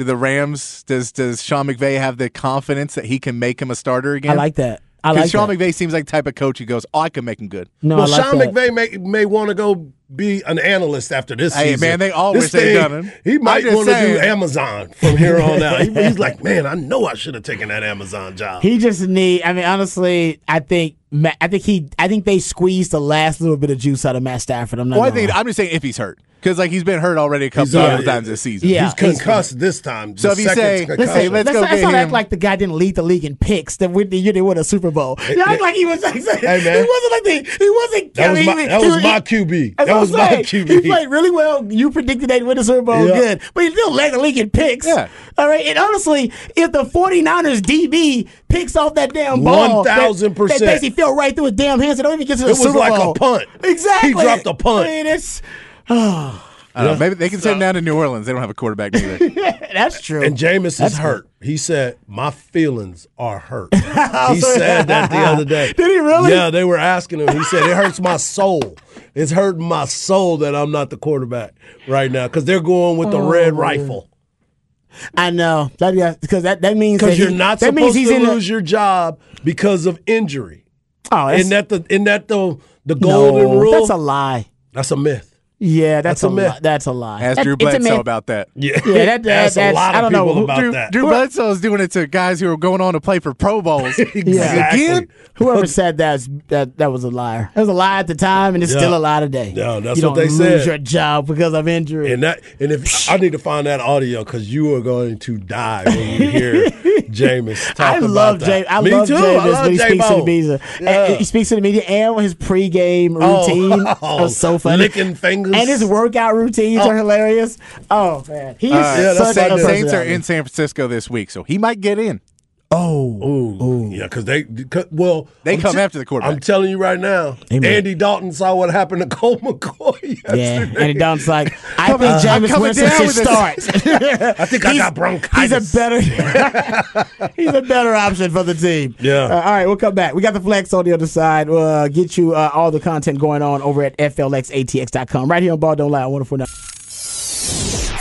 do the Rams does does Sean McVay have the confidence that he can make him a starter again? I like that. I Because like Sean that. McVay seems like the type of coach who goes, "Oh, I can make him good." No, well, I like Sean that. McVay may may want to go be an analyst after this Hey, season. man, they all This wish they'd thing, done it. He might want to do. Amazon from here on out. He- he's like, man, I know I should have taken that Amazon job. He just need. I mean, honestly, I think. I think he. I think they squeezed the last little bit of juice out of Matt Stafford. I'm not. Well, I think I'm just saying if he's hurt, because like he's been hurt already a couple He's already- times this season. Yeah. he's concussed this time. So The if you second say- concussion. Hey, let's let's, go let's get not act like the guy didn't lead the league in picks. That we, the year they won a Super Bowl. Yeah, act like he was. Like, man. He wasn't like the. He wasn't. That was my- he- that was my QB. That what was I'm my. QB. He played really well. You predicted they'd win the Super Bowl. Yeah. Good, but he still led the league in picks. Yeah. All right. And honestly, if the 49ers DB picks off that damn ball, 1000%. that basically fell right through his damn hands. It don't even get to the It was like a punt. Exactly. He dropped a punt. I mean, it's I don't know. Maybe they can send him down to New Orleans. They don't have a quarterback neither. that's true. And Jameis That's is good. hurt. He said, "My feelings are hurt." he said that the other day. Did he really? Yeah, they were asking him. He said, "It hurts my soul. It's hurting my soul that I'm not the quarterback right now because they're going with the Oh, red rifle I know that yeah, because that, that means because you're he- not that supposed means he's to the- lose your job because of injury. Oh, that's, Isn't that the isn't that the the golden no, rule? That's a lie. That's a myth. Yeah, that's, That's a a, myth. li- that's a lie. Ask That- Drew it's a Bledsoe myth. about that. Yeah, Yeah, that- that- Ask a that's- lot I don't know people who- about Drew, that. Drew Bledsoe's doing it to guys who are going on to play for Pro Bowls. exactly. Again? Whoever said that, that that was a liar. It was a lie at the time, and it's Yeah. still a lie today. Yeah, that's you what don't they lose said. your job because of injury. And that, and if I need to find that audio because you are going to die when you hear Jameis talk I about love that. Jameis. I Me love too. Jameis I love when he speaks to the media. Yeah. And he speaks to the media and his pregame Oh, routine oh, was so funny. licking fingers. And his workout routines are hilarious. Oh man, he's Uh, Yeah, such so a good. Saints are in San Francisco this week, so he might get in. Oh, Ooh, yeah, because they, 'cause- well, They I'm come te- after the quarterback. I'm telling you right now, Amen. Andy Dalton saw what happened to Colt McCoy yeah. yesterday. And Don's like, I Coming- think I'm Jameis coming Winston should start. I think I got He's a better, he's a better option for the team. Yeah. Uh, all right, we'll come back. We got the flex on the other side. We'll uh, get you uh, all the content going on over at flxatx.com. Right here on Ball Don't Lie. Wonderful.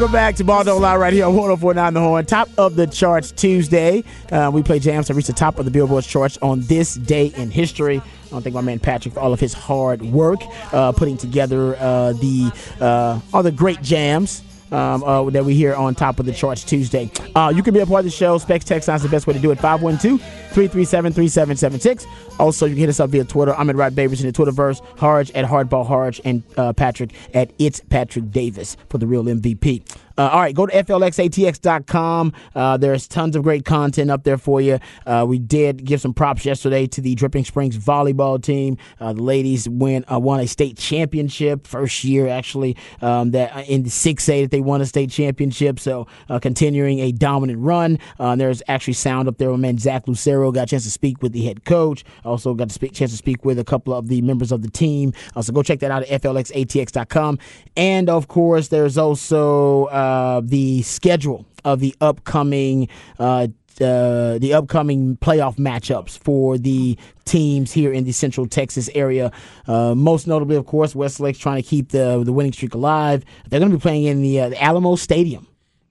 Welcome back to Ball Don't Lie right here on 1049 The Horn. Top of the charts Tuesday. Uh, we play jams to reach the top of the Billboard charts on this day in history. I want to thank my man Patrick for all of his hard work uh, putting together uh, the uh, all the great jams. Um, uh, that we hear on top of the charts Tuesday. Uh, you can be a part of the show. Specs Text is the best way to do it. 512 337 3776. Also, you can hit us up via Twitter. I'm at Rod Babers in the Twitterverse. Hardge at Hardball Hardge and uh, Patrick at It's Patrick Davis for the real MVP. Uh, all right, go to flxatx.com. Uh, there's tons of great content up there for you. Uh, we did give some props yesterday to the Dripping Springs volleyball team. Uh, the ladies win uh, won a state championship, first year actually um, that uh, in the 6A that they won a state championship. So continuing a dominant run. There's actually sound up there. My man Zach Lucero got a chance to speak with the head coach. Also got a chance to speak with a couple of the members of the team. So go check that out at flxatx.com. And of course, there's also uh, the schedule of the upcoming. Uh, uh, the upcoming playoff matchups for the teams here in the Central Texas area. Uh, most notably, of course, Westlake's trying to keep the the winning streak alive. They're going to be playing in the, uh, the Alamo Stadium,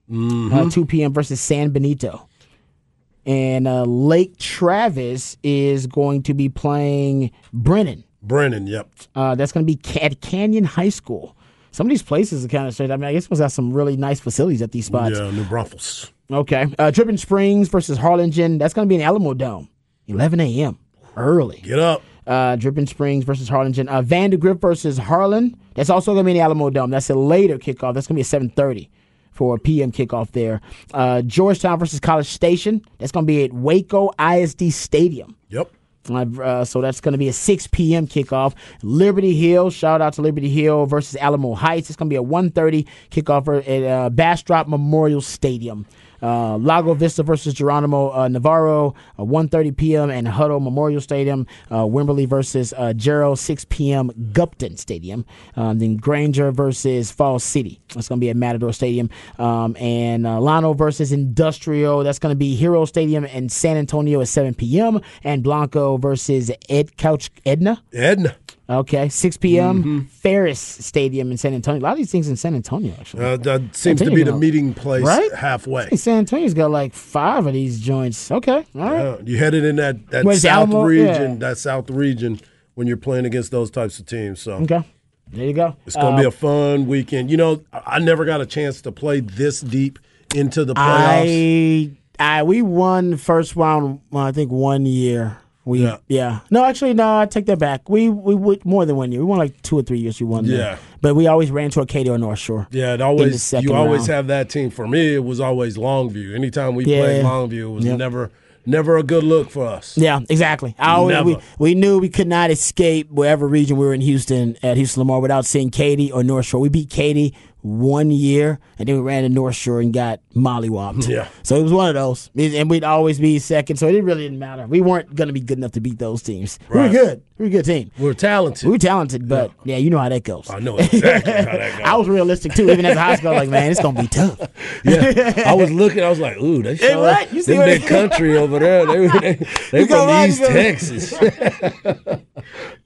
uh, 2 p.m. versus San Benito. And uh, Lake Travis is going to be playing Brennan. Brennan, yep. Uh, that's going to be at Canyon High School. Some of these places are kind of straight. I mean, I guess must have some really nice facilities at these spots. Yeah, New Braunfels. Okay. Uh, Dripping Springs versus Harlingen. That's going to be in Alamo Dome, 11 a.m. Early. Get up. Uh, Dripping Springs versus Harlingen. Uh, Vandergrift versus Harlan. That's also going to be in the Alamo Dome. That's a later kickoff. That's going to be at 7:30 for a PM kickoff there. Uh, Georgetown versus College Station. That's going to be at Waco ISD Stadium. Yep. Uh, so that's going to be a 6 p.m. kickoff. Liberty Hill, shout out to Liberty Hill versus Alamo Heights. It's going to be a 1:30 kickoff at uh, Bastrop Memorial Stadium. Uh, Lago Vista versus Geronimo uh, Navarro, uh, 1.30 p.m. and Huddle Memorial Stadium. Uh, Wimberley versus uh, Jarrell, 6 p.m. Gupton Stadium. Um, then Granger versus Falls City. That's going to be at Matador Stadium. Um, and uh, Llano versus Industrial. That's going to be Hero Stadium in San Antonio at 7 p.m. And Blanco versus Ed Couch Edna. Edna. Okay, 6 p.m. Mm-hmm. Farris Stadium in San Antonio. A lot of these things in San Antonio, actually. Uh, that seems to be the meeting place right? halfway. San Antonio's got like five of these joints. Okay, all right. Yeah, you headed in that, that south Alamo? region, Yeah. that south region when you're playing against those types of teams. So Okay, there you go. it's going to be a fun weekend. You know, I I never got a chance to play this deep into the playoffs. I, I, we won first round. I think one year. We, Yeah. yeah. No, actually, no. I take that back. We we would more than one year. We won like two or three years. We won. there. Yeah. but we always ran to Acadia or North Shore. Yeah, it always you always round. have that team. For me, it was always Longview. Anytime we Yeah. played Longview, it was Yep. never never a good look for us. Yeah, exactly. I always, we, we knew we could not escape wherever region we were in Houston at Houston Lamar without seeing Katy or North Shore. We beat Katy one year, and then we ran to North Shore and got mollywopped. Yeah. So it was one of those, and we'd always be second. So it really didn't matter. We weren't going to be good enough to beat those teams. We Right. were good. We were a good team. We're talented. We were talented, but yeah, you know how that goes. I know exactly how that goes. I was realistic too, even as a high school. Like, man, it's gonna be tough. yeah, I was looking. I was like, "Ooh, they show right, you see big country over there. They they, they from right, East Texas."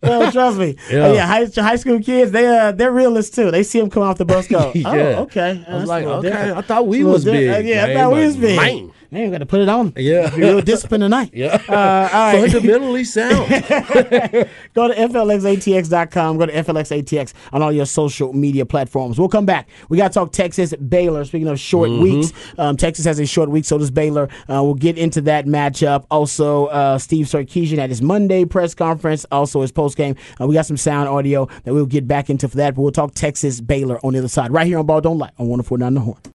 Oh, trust me. Yeah. Yeah, yeah high, high school kids, they uh, they're realists too. They see them come off the bus, go, oh, Yeah. okay. I was That's like, a little okay, different. I thought we Little was big. Uh, yeah, man, I thought we but was big. Man, Man, we got to put it on. Yeah. be real disciplined tonight. yeah, Uh, all right. fundamentally sound. Go to FLXATX.com. Go to FLXATX on all your social media platforms. We'll come back. We got to talk Texas Baylor. Speaking of short Mm-hmm. weeks, um, Texas has a short week, so does Baylor. Uh, we'll get into that matchup. Also, uh, Steve Sarkisian at his Monday press conference, also his post game. Uh, we got some sound audio that we'll get back into for that, but we'll talk Texas Baylor on the other side. Right here on Ball Don't Lie on 1049 The Horn.